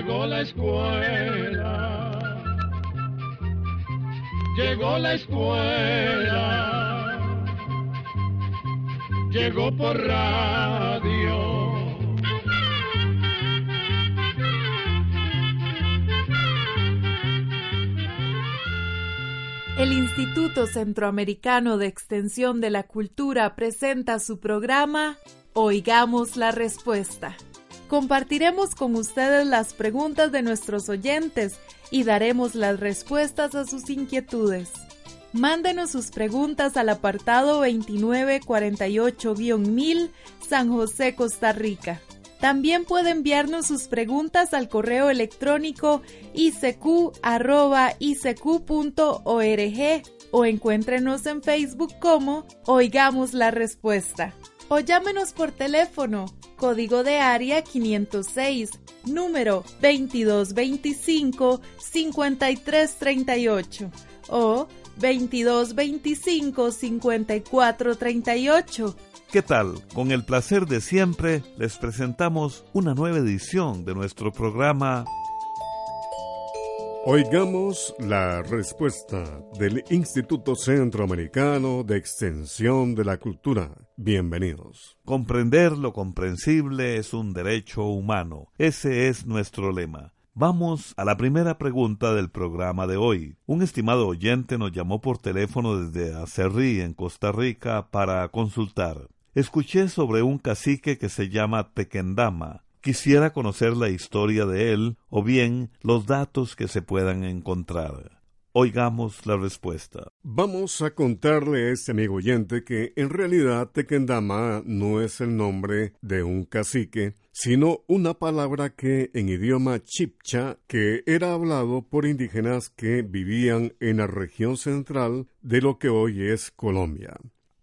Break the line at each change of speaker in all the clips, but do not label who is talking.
llegó la escuela, llegó la escuela, llegó por radio.
El Instituto Centroamericano de Extensión de la Cultura presenta su programa Oigamos la Respuesta. Compartiremos con ustedes las preguntas de nuestros oyentes y daremos las respuestas a sus inquietudes. Mándenos sus preguntas al apartado 2948-1000 San José, Costa Rica. También puede enviarnos sus preguntas al correo electrónico icq.org o encuéntrenos en Facebook como Oigamos la Respuesta. O llámenos por teléfono, código de área 506, número 2225-5338 o 2225-5438
¿Qué tal? Con el placer de siempre les presentamos una nueva edición de nuestro programa
Oigamos la respuesta del Instituto Centroamericano de Extensión de la Cultura. Bienvenidos.
Comprender lo comprensible es un derecho humano. Ese es nuestro lema. Vamos a la primera pregunta del programa de hoy. Un estimado oyente nos llamó por teléfono desde Acerrí, en Costa Rica, para consultar. Escuché sobre un cacique que se llama Tequendama. Quisiera conocer la historia de él o bien los datos que se puedan encontrar. Oigamos la respuesta.
Vamos a contarle a este amigo oyente que en realidad Tequendama no es el nombre de un cacique, sino una palabra que en idioma chipcha que era hablado por indígenas que vivían en la región central de lo que hoy es Colombia.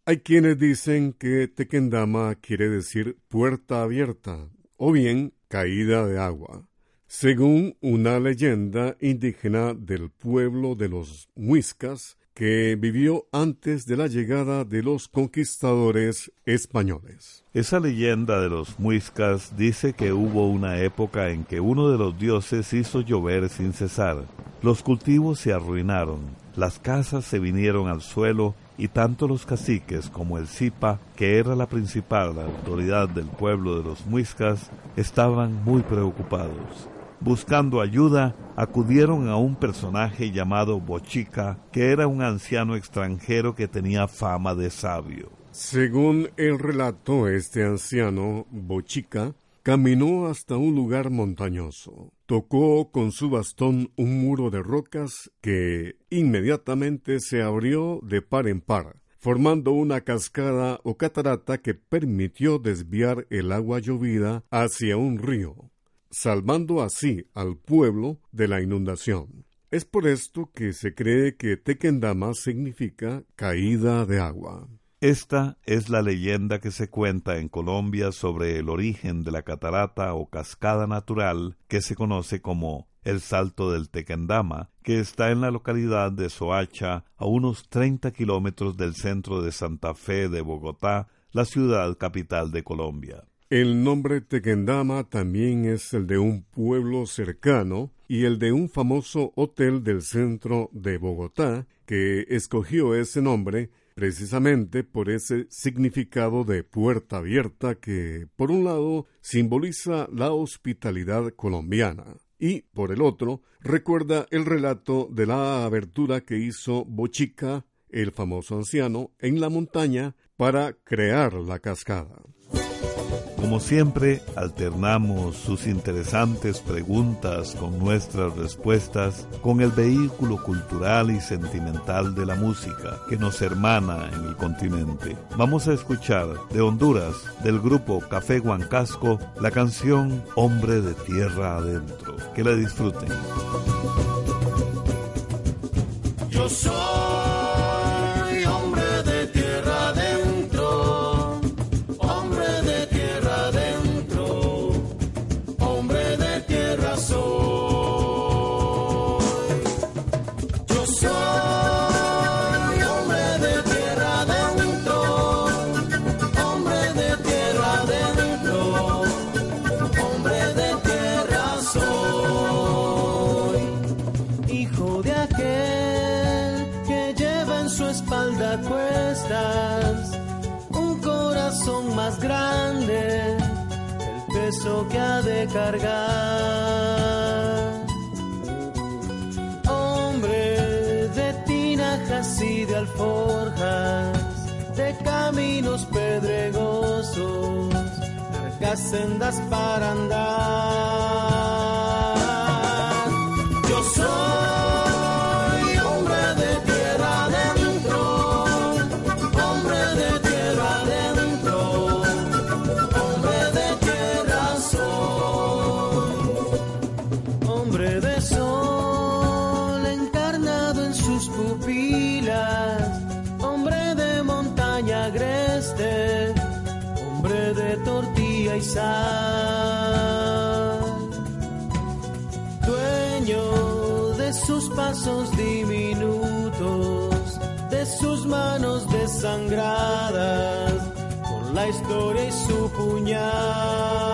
Hay quienes dicen que Tequendama quiere decir puerta abierta o bien caída de agua, según una leyenda indígena del pueblo de los Muiscas que vivió antes de la llegada de los conquistadores españoles.
Esa leyenda de los muiscas dice que hubo una época en que uno de los dioses hizo llover sin cesar. Los cultivos se arruinaron, las casas se vinieron al suelo y tanto los caciques como el Zipa, que era la principal autoridad del pueblo de los muiscas, estaban muy preocupados. Buscando ayuda, acudieron a un personaje llamado Bochica, que era un anciano extranjero que tenía fama de sabio.
Según el relato, este anciano, Bochica, caminó hasta un lugar montañoso. Tocó con su bastón un muro de rocas que inmediatamente se abrió de par en par, formando una cascada o catarata que permitió desviar el agua llovida hacia un río, salvando así al pueblo de la inundación. Es por esto que se cree que Tequendama significa caída de agua.
Esta es la leyenda que se cuenta en Colombia sobre el origen de la catarata o cascada natural que se conoce como el Salto del Tequendama, que está en la localidad de Soacha, a unos 30 kilómetros del centro de Santa Fe de Bogotá, la ciudad capital de Colombia.
El nombre Tequendama también es el de un pueblo cercano y el de un famoso hotel del centro de Bogotá, que escogió ese nombre precisamente por ese significado de puerta abierta que, por un lado, simboliza la hospitalidad colombiana y, por el otro, recuerda el relato de la abertura que hizo Bochica, el famoso anciano, en la montaña para crear la cascada.
Como siempre, alternamos sus interesantes preguntas con nuestras respuestas con el vehículo cultural y sentimental de la música que nos hermana en el continente. Vamos a escuchar de Honduras, del grupo Café Huancasco, la canción Hombre de Tierra Adentro. Que la disfruten.
Yo soy Hombre de tinajas y de alforjas, de caminos pedregosos, largas sendas para andar. Sus pasos diminutos, de sus manos desangradas por la historia y su puñal.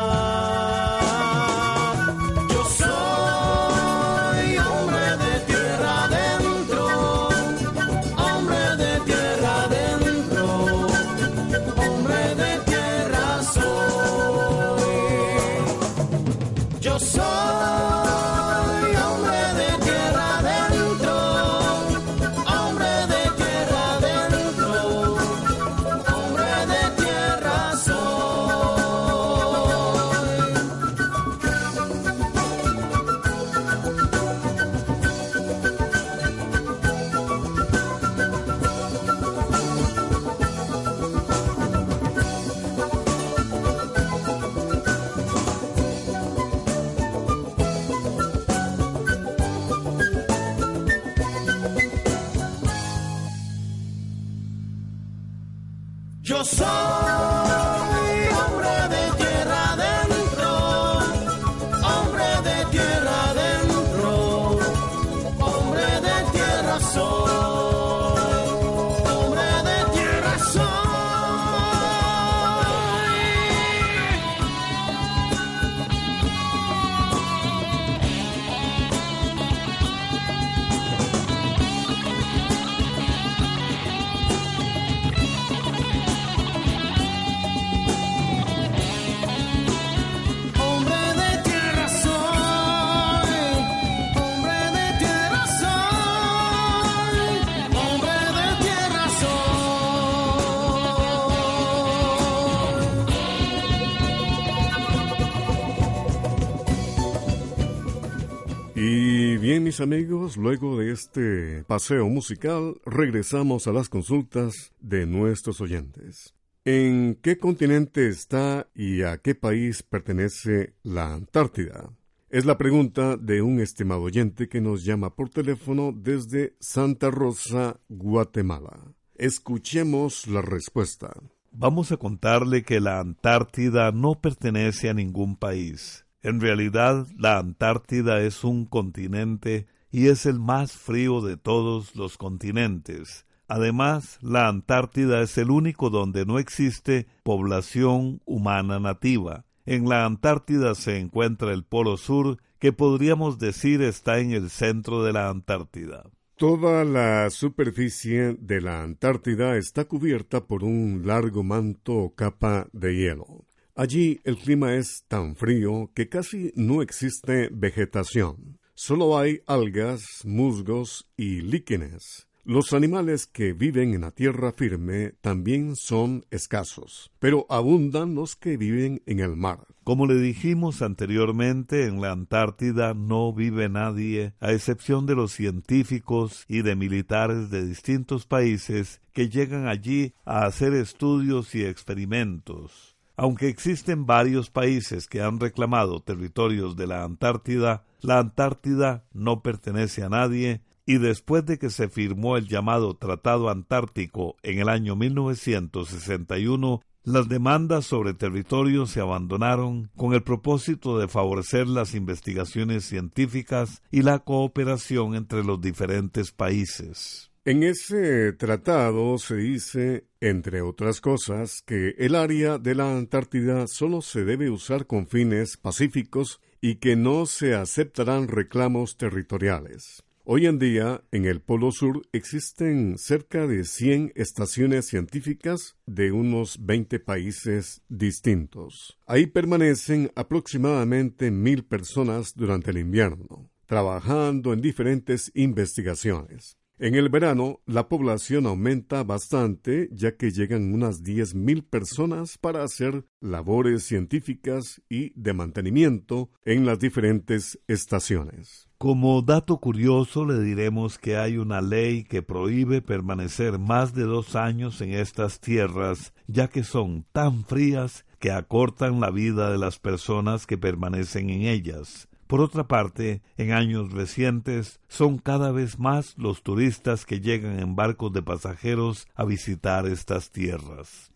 Mis amigos, luego de este paseo musical, regresamos a las consultas de nuestros oyentes. ¿En qué continente está y a qué país pertenece la Antártida? Es la pregunta de un estimado oyente que nos llama por teléfono desde Santa Rosa, Guatemala. Escuchemos la respuesta.
Vamos a contarle que la Antártida no pertenece a ningún país. En realidad, la Antártida es un continente y es el más frío de todos los continentes. Además, la Antártida es el único donde no existe población humana nativa. En la Antártida se encuentra el Polo Sur, que podríamos decir está en el centro de la Antártida.
Toda la superficie de la Antártida está cubierta por un largo manto o capa de hielo. Allí el clima es tan frío que casi no existe vegetación. Solo hay algas, musgos y líquenes. Los animales que viven en la tierra firme también son escasos, pero abundan los que viven en el mar.
Como le dijimos anteriormente, en la Antártida no vive nadie, a excepción de los científicos y de militares de distintos países que llegan allí a hacer estudios y experimentos. Aunque existen varios países que han reclamado territorios de la Antártida, la Antártida no pertenece a nadie y después de que se firmó el llamado Tratado Antártico en el año 1961, las demandas sobre territorio se abandonaron con el propósito de favorecer las investigaciones científicas y la cooperación entre los diferentes países.
En ese tratado se dice, entre otras cosas, que el área de la Antártida solo se debe usar con fines pacíficos y que no se aceptarán reclamos territoriales. Hoy en día, en el Polo Sur existen cerca de 100 estaciones científicas de unos 20 países distintos. Ahí permanecen aproximadamente mil personas durante el invierno, trabajando en diferentes investigaciones. En el verano, la población aumenta bastante, ya que llegan unas 10.000 personas para hacer labores científicas y de mantenimiento en las diferentes estaciones.
Como dato curioso le diremos que hay una ley que prohíbe permanecer más de dos años en estas tierras, ya que son tan frías que acortan la vida de las personas que permanecen en ellas. Por otra parte, en años recientes son cada vez más los turistas que llegan en barcos de pasajeros a visitar estas tierras.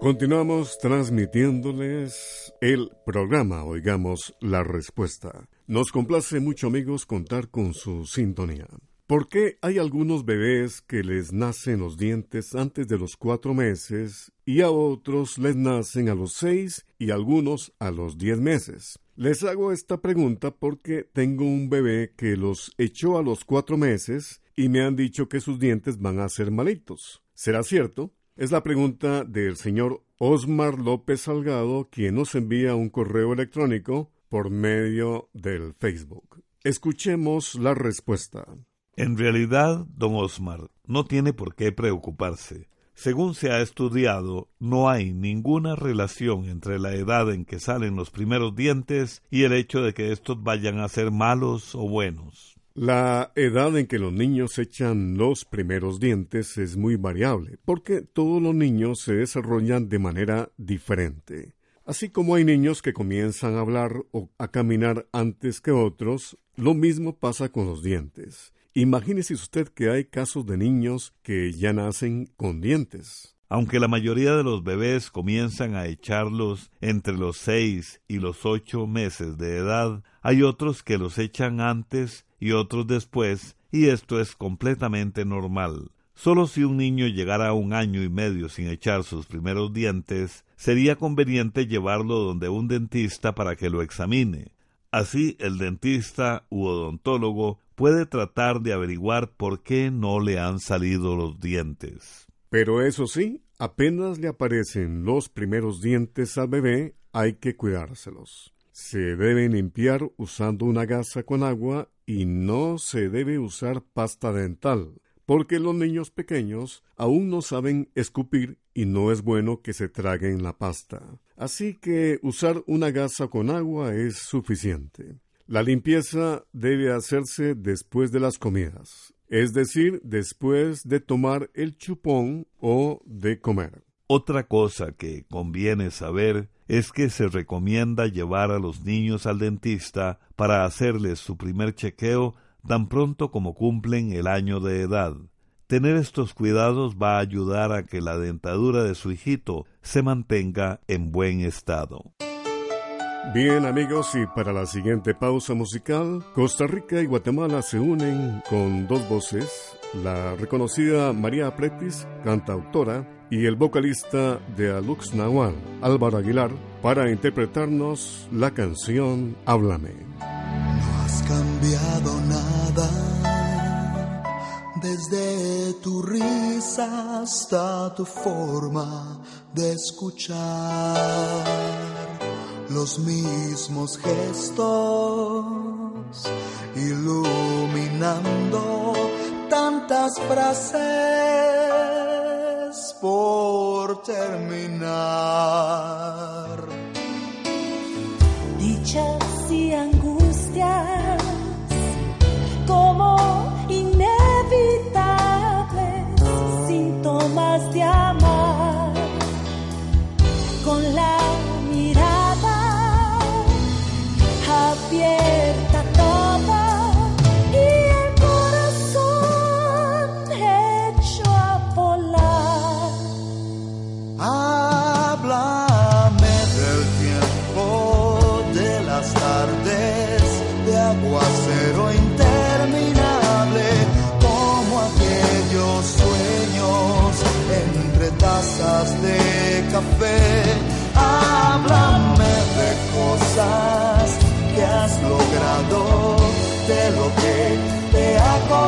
Continuamos transmitiéndoles el programa Oigamos la Respuesta. Nos complace mucho amigos contar con su sintonía. ¿Por qué hay algunos bebés que les nacen los dientes antes de los cuatro meses y a otros les nacen a los seis y algunos a los diez meses? Les hago esta pregunta porque tengo un bebé que los echó a los cuatro meses y me han dicho que sus dientes van a ser malitos. ¿Será cierto? Es la pregunta del señor Osmar López Salgado, quien nos envía un correo electrónico por medio del Facebook. Escuchemos la respuesta.
En realidad, don Osmar, no tiene por qué preocuparse. Según se ha estudiado, no hay ninguna relación entre la edad en que salen los primeros dientes y el hecho de que estos vayan a ser malos o buenos.
La edad en que los niños echan los primeros dientes es muy variable, porque todos los niños se desarrollan de manera diferente. Así como hay niños que comienzan a hablar o a caminar antes que otros, lo mismo pasa con los dientes. Imagínese usted que hay casos de niños que ya nacen con dientes.
Aunque la mayoría de los bebés comienzan a echarlos entre los seis y los ocho meses de edad, hay otros que los echan antes y otros después, y esto es completamente normal. Solo si un niño llegara a un año y medio sin echar sus primeros dientes, sería conveniente llevarlo donde un dentista para que lo examine. Así el dentista u odontólogo puede tratar de averiguar por qué no le han salido los dientes.
Pero eso sí, apenas le aparecen los primeros dientes al bebé, hay que cuidárselos. Se deben limpiar usando una gasa con agua y no se debe usar pasta dental, porque los niños pequeños aún no saben escupir y no es bueno que se traguen la pasta. Así que usar una gasa con agua es suficiente. La limpieza debe hacerse después de las comidas, es decir, después de tomar el chupón o de comer.
Otra cosa que conviene saber es que se recomienda llevar a los niños al dentista para hacerles su primer chequeo tan pronto como cumplen el año de edad. Tener estos cuidados va a ayudar a que la dentadura de su hijito se mantenga en buen estado.
Bien amigos, y para la siguiente pausa musical, Costa Rica y Guatemala se unen con dos voces, la reconocida María Pretis, cantautora, y el vocalista de Alux Nahual, Álvaro Aguilar, para interpretarnos la canción Háblame.
No has cambiado nada desde tu risa hasta tu forma de escuchar los mismos gestos, iluminando tantas frases por terminar.
Dichas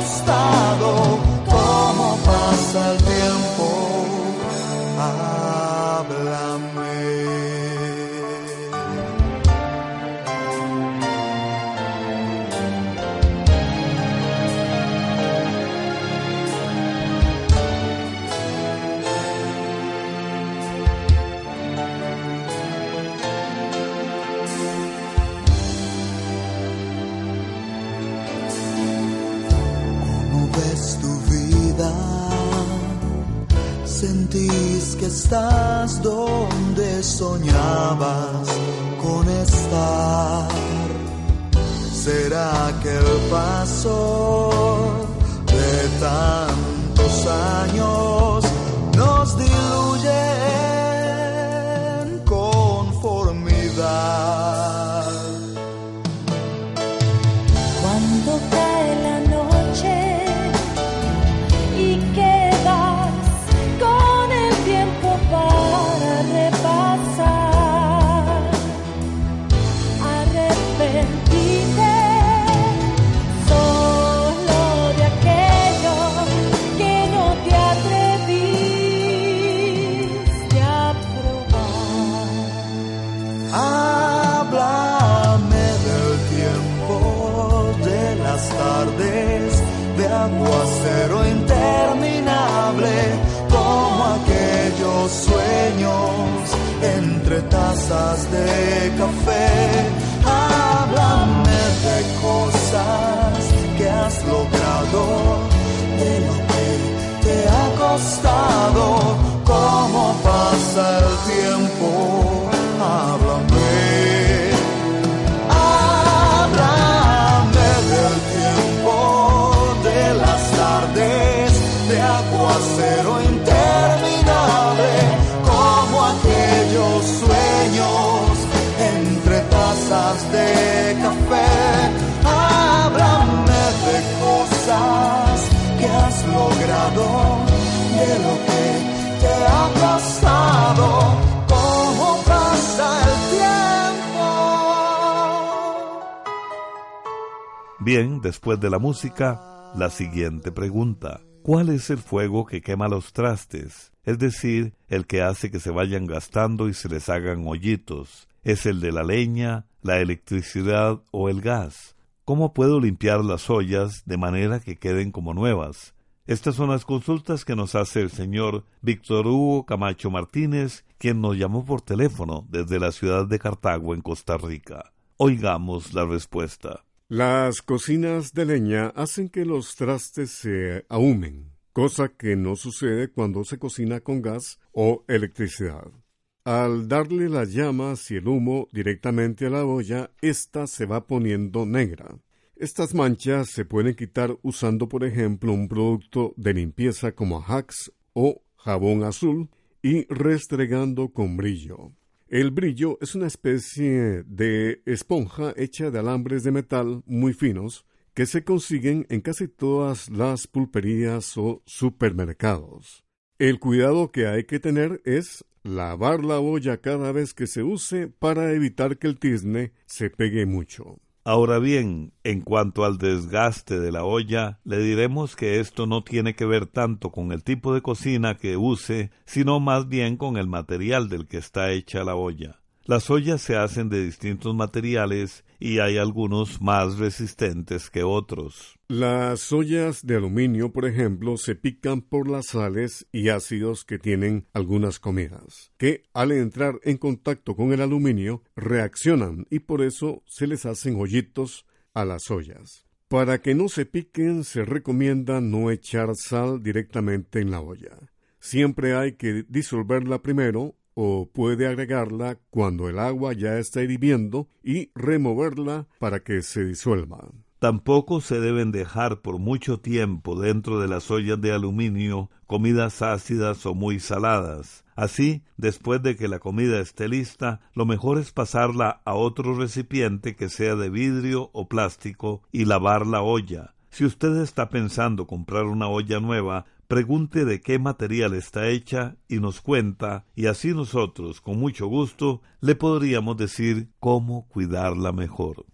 gosta. ves tu vida, sentís que estás donde soñabas con estar. ¿Será que el paso de tantos años nos dio entre tazas de café. Háblame de cosas que has logrado, de lo que te ha costado, cómo pasa el tiempo.
Bien, después de la música, la siguiente pregunta. ¿Cuál es el fuego que quema los trastes? Es decir, el que hace que se vayan gastando y se les hagan hoyitos. ¿Es el de la leña, la electricidad o el gas? ¿Cómo puedo limpiar las ollas de manera que queden como nuevas? Estas son las consultas que nos hace el señor Víctor Hugo Camacho Martínez, quien nos llamó por teléfono desde la ciudad de Cartago, en Costa Rica. Oigamos la respuesta.
Las cocinas de leña hacen que los trastes se ahumen, cosa que no sucede cuando se cocina con gas o electricidad. Al darle las llamas y el humo directamente a la olla, ésta se va poniendo negra. Estas manchas se pueden quitar usando, por ejemplo, un producto de limpieza como Ajax o jabón azul y restregando con brillo. El brillo es una especie de esponja hecha de alambres de metal muy finos que se consiguen en casi todas las pulperías o supermercados. El cuidado que hay que tener es lavar la olla cada vez que se use para evitar que el tizne se pegue mucho.
Ahora bien, en cuanto al desgaste de la olla, le diremos que esto no tiene que ver tanto con el tipo de cocina que use, sino más bien con el material del que está hecha la olla. Las ollas se hacen de distintos materiales y hay algunos más resistentes que otros.
Las ollas de aluminio, por ejemplo, se pican por las sales y ácidos que tienen algunas comidas, que al entrar en contacto con el aluminio reaccionan y por eso se les hacen hoyitos a las ollas. Para que no se piquen se recomienda no echar sal directamente en la olla. Siempre hay que disolverla primero o puede agregarla cuando el agua ya está hirviendo y removerla para que se disuelva.
Tampoco se deben dejar por mucho tiempo dentro de las ollas de aluminio comidas ácidas o muy saladas. Así, después de que la comida esté lista, lo mejor es pasarla a otro recipiente que sea de vidrio o plástico y lavar la olla. Si usted está pensando comprar una olla nueva, pregunte de qué material está hecha y nos cuenta, y así nosotros, con mucho gusto, le podríamos decir cómo cuidarla mejor.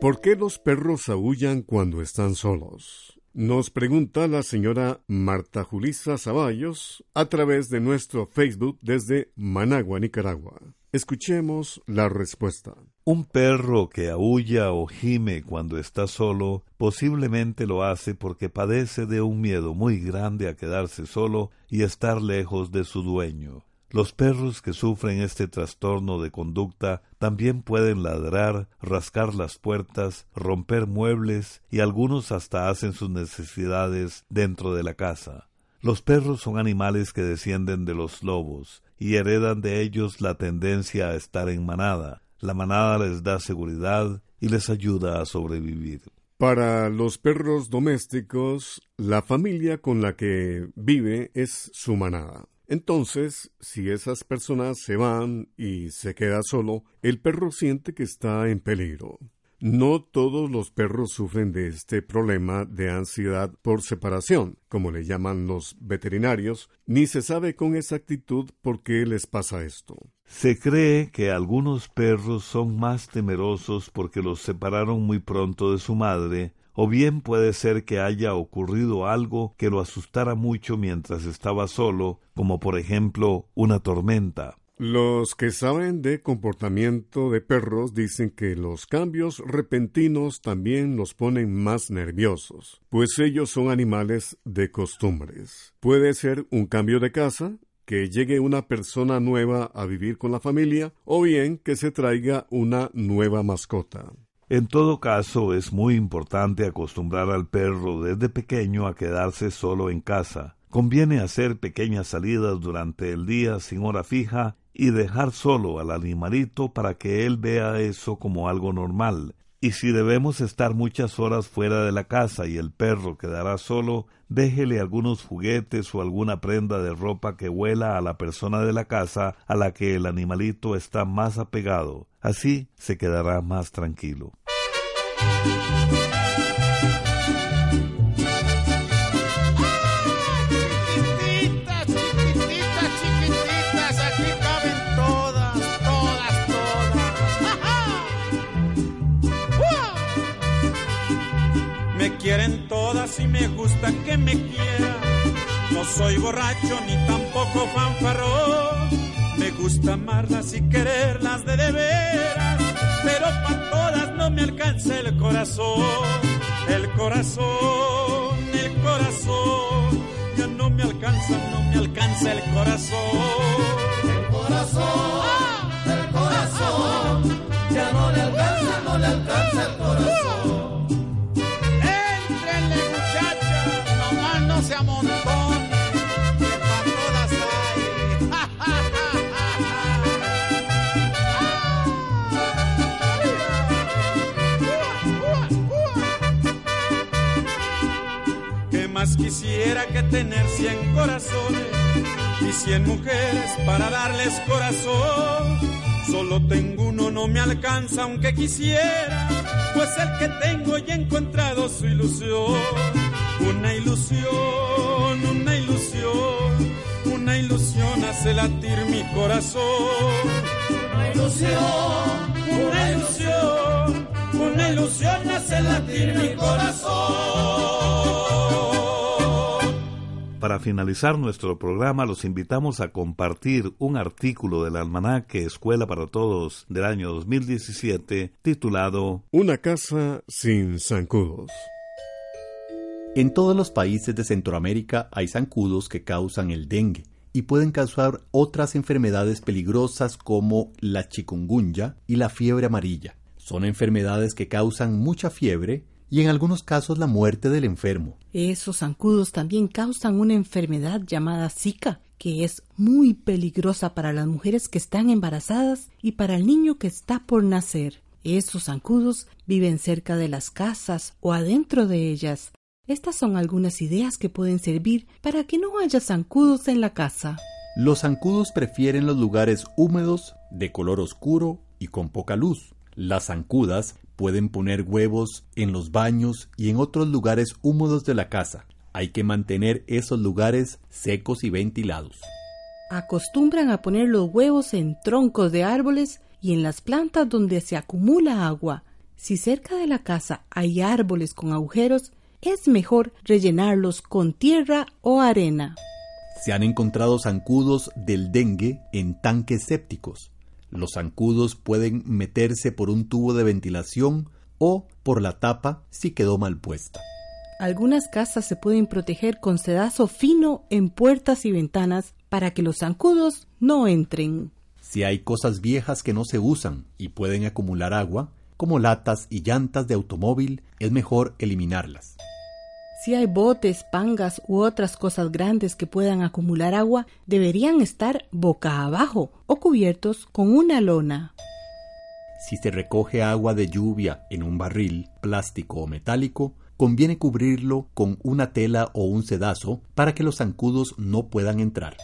¿Por qué los perros aullan cuando están solos? Nos pregunta la señora Marta Julisa Zaballos a través de nuestro Facebook desde Managua, Nicaragua. Escuchemos la respuesta.
Un perro que aúlla o gime cuando está solo posiblemente lo hace porque padece de un miedo muy grande a quedarse solo y estar lejos de su dueño. Los perros que sufren este trastorno de conducta también pueden ladrar, rascar las puertas, romper muebles y algunos hasta hacen sus necesidades dentro de la casa. Los perros son animales que descienden de los lobos y heredan de ellos la tendencia a estar en manada. La manada les da seguridad y les ayuda a sobrevivir.
Para los perros domésticos, la familia con la que vive es su manada. Entonces, si esas personas se van y se queda solo, el perro siente que está en peligro. No todos los perros sufren de este problema de ansiedad por separación, como le llaman los veterinarios, ni se sabe con exactitud por qué les pasa esto.
Se cree que algunos perros son más temerosos porque los separaron muy pronto de su madre, o bien puede ser que haya ocurrido algo que lo asustara mucho mientras estaba solo, como por ejemplo una tormenta.
Los que saben de comportamiento de perros dicen que los cambios repentinos también los ponen más nerviosos, pues ellos son animales de costumbres. Puede ser un cambio de casa, que llegue una persona nueva a vivir con la familia, o bien que se traiga una nueva mascota.
En todo caso, es muy importante acostumbrar al perro desde pequeño a quedarse solo en casa. Conviene hacer pequeñas salidas durante el día sin hora fija y dejar solo al animalito para que él vea eso como algo normal. Y si debemos estar muchas horas fuera de la casa y el perro quedará solo, déjele algunos juguetes o alguna prenda de ropa que huela a la persona de la casa a la que el animalito está más apegado. Así se quedará más tranquilo.
Que me quieran. No soy borracho ni tampoco fanfarrón. Me gusta amarlas y quererlas de de veras. Pero para todas no me alcanza el corazón. El corazón, el corazón. Ya no me alcanza, no me alcanza el corazón.
El corazón, el corazón. Ya no le alcanza
quisiera que tener cien corazones y cien mujeres para darles corazón? Solo tengo uno, no me alcanza aunque quisiera, pues el que tengo ya he encontrado su ilusión una ilusión, una ilusión, una ilusión hace latir mi corazón.
Una ilusión, una ilusión, una ilusión hace latir mi corazón.
Para finalizar nuestro programa, los invitamos a compartir un artículo del almanaque Escuela para Todos del año 2017 titulado
Una casa sin zancudos.
En todos los países de Centroamérica hay zancudos que causan el dengue y pueden causar otras enfermedades peligrosas como la chikungunya y la fiebre amarilla. Son enfermedades que causan mucha fiebre y en algunos casos la muerte del enfermo.
Esos zancudos también causan una enfermedad llamada Zika, que es muy peligrosa para las mujeres que están embarazadas y para el niño que está por nacer. Esos zancudos viven cerca de las casas o adentro de ellas estas son algunas ideas que pueden servir para que no haya zancudos en la casa.
Los zancudos prefieren los lugares húmedos, de color oscuro y con poca luz. Las zancudas pueden poner huevos en los baños y en otros lugares húmedos de la casa. Hay que mantener esos lugares secos y ventilados.
Acostumbran a poner los huevos en troncos de árboles y en las plantas donde se acumula agua. Si cerca de la casa hay árboles con agujeros, es mejor rellenarlos con tierra o arena.
Se han encontrado zancudos del dengue en tanques sépticos. Los zancudos pueden meterse por un tubo de ventilación o por la tapa si quedó mal puesta.
Algunas casas se pueden proteger con sedazo fino en puertas y ventanas para que los zancudos no entren.
Si hay cosas viejas que no se usan y pueden acumular agua, como latas y llantas de automóvil, es mejor eliminarlas.
Si hay botes, pangas u otras cosas grandes que puedan acumular agua, deberían estar boca abajo o cubiertos con una lona.
Si se recoge agua de lluvia en un barril, plástico o metálico, conviene cubrirlo con una tela o un sedazo para que los zancudos no puedan entrar.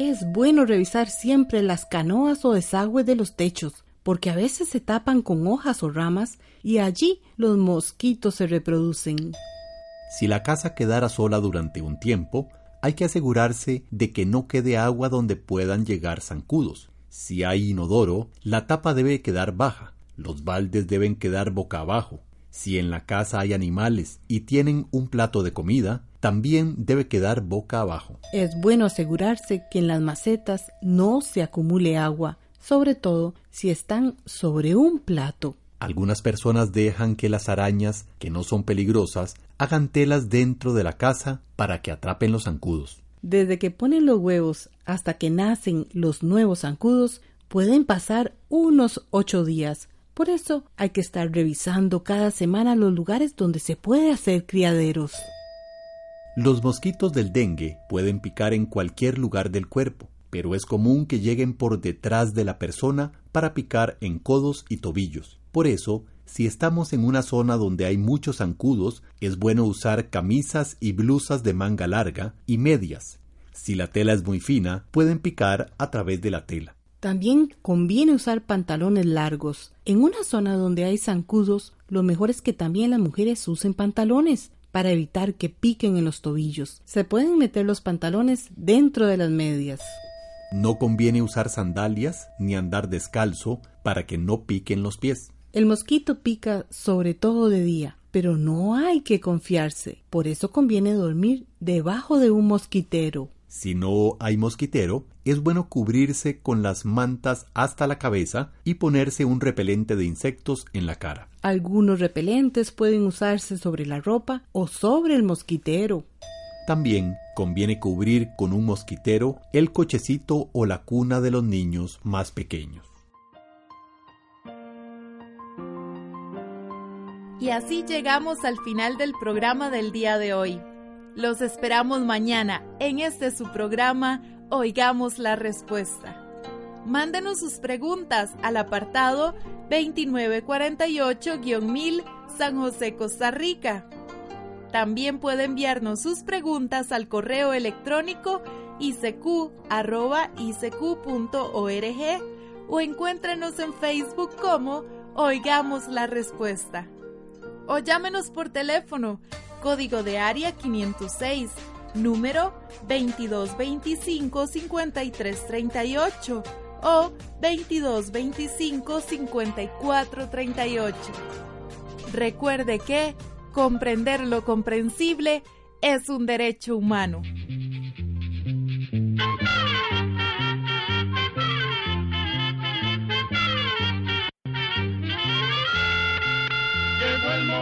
Es bueno revisar siempre las canoas o desagües de los techos, porque a veces se tapan con hojas o ramas y allí los mosquitos se reproducen.
Si la casa quedara sola durante un tiempo, hay que asegurarse de que no quede agua donde puedan llegar zancudos. Si hay inodoro, la tapa debe quedar baja, los baldes deben quedar boca abajo, si en la casa hay animales y tienen un plato de comida, también debe quedar boca abajo.
Es bueno asegurarse que en las macetas no se acumule agua, sobre todo si están sobre un plato.
Algunas personas dejan que las arañas, que no son peligrosas, hagan telas dentro de la casa para que atrapen los zancudos.
Desde que ponen los huevos hasta que nacen los nuevos zancudos, pueden pasar unos ocho días, por eso hay que estar revisando cada semana los lugares donde se puede hacer criaderos.
Los mosquitos del dengue pueden picar en cualquier lugar del cuerpo, pero es común que lleguen por detrás de la persona para picar en codos y tobillos. Por eso, si estamos en una zona donde hay muchos zancudos, es bueno usar camisas y blusas de manga larga y medias. Si la tela es muy fina, pueden picar a través de la tela.
También conviene usar pantalones largos. En una zona donde hay zancudos, lo mejor es que también las mujeres usen pantalones para evitar que piquen en los tobillos. Se pueden meter los pantalones dentro de las medias.
No conviene usar sandalias ni andar descalzo para que no piquen los pies.
El mosquito pica sobre todo de día, pero no hay que confiarse. Por eso conviene dormir debajo de un mosquitero.
Si no hay mosquitero, es bueno cubrirse con las mantas hasta la cabeza y ponerse un repelente de insectos en la cara.
Algunos repelentes pueden usarse sobre la ropa o sobre el mosquitero.
También conviene cubrir con un mosquitero el cochecito o la cuna de los niños más pequeños.
Y así llegamos al final del programa del día de hoy. Los esperamos mañana en este su programa Oigamos la Respuesta. Mándenos sus preguntas al apartado 2948-1000 San José, Costa Rica. También puede enviarnos sus preguntas al correo electrónico icq.org o encuéntrenos en Facebook como Oigamos la Respuesta. O llámenos por teléfono código de área 506, número 2225-5338 o 2225-5438. Recuerde que comprender lo comprensible es un derecho humano.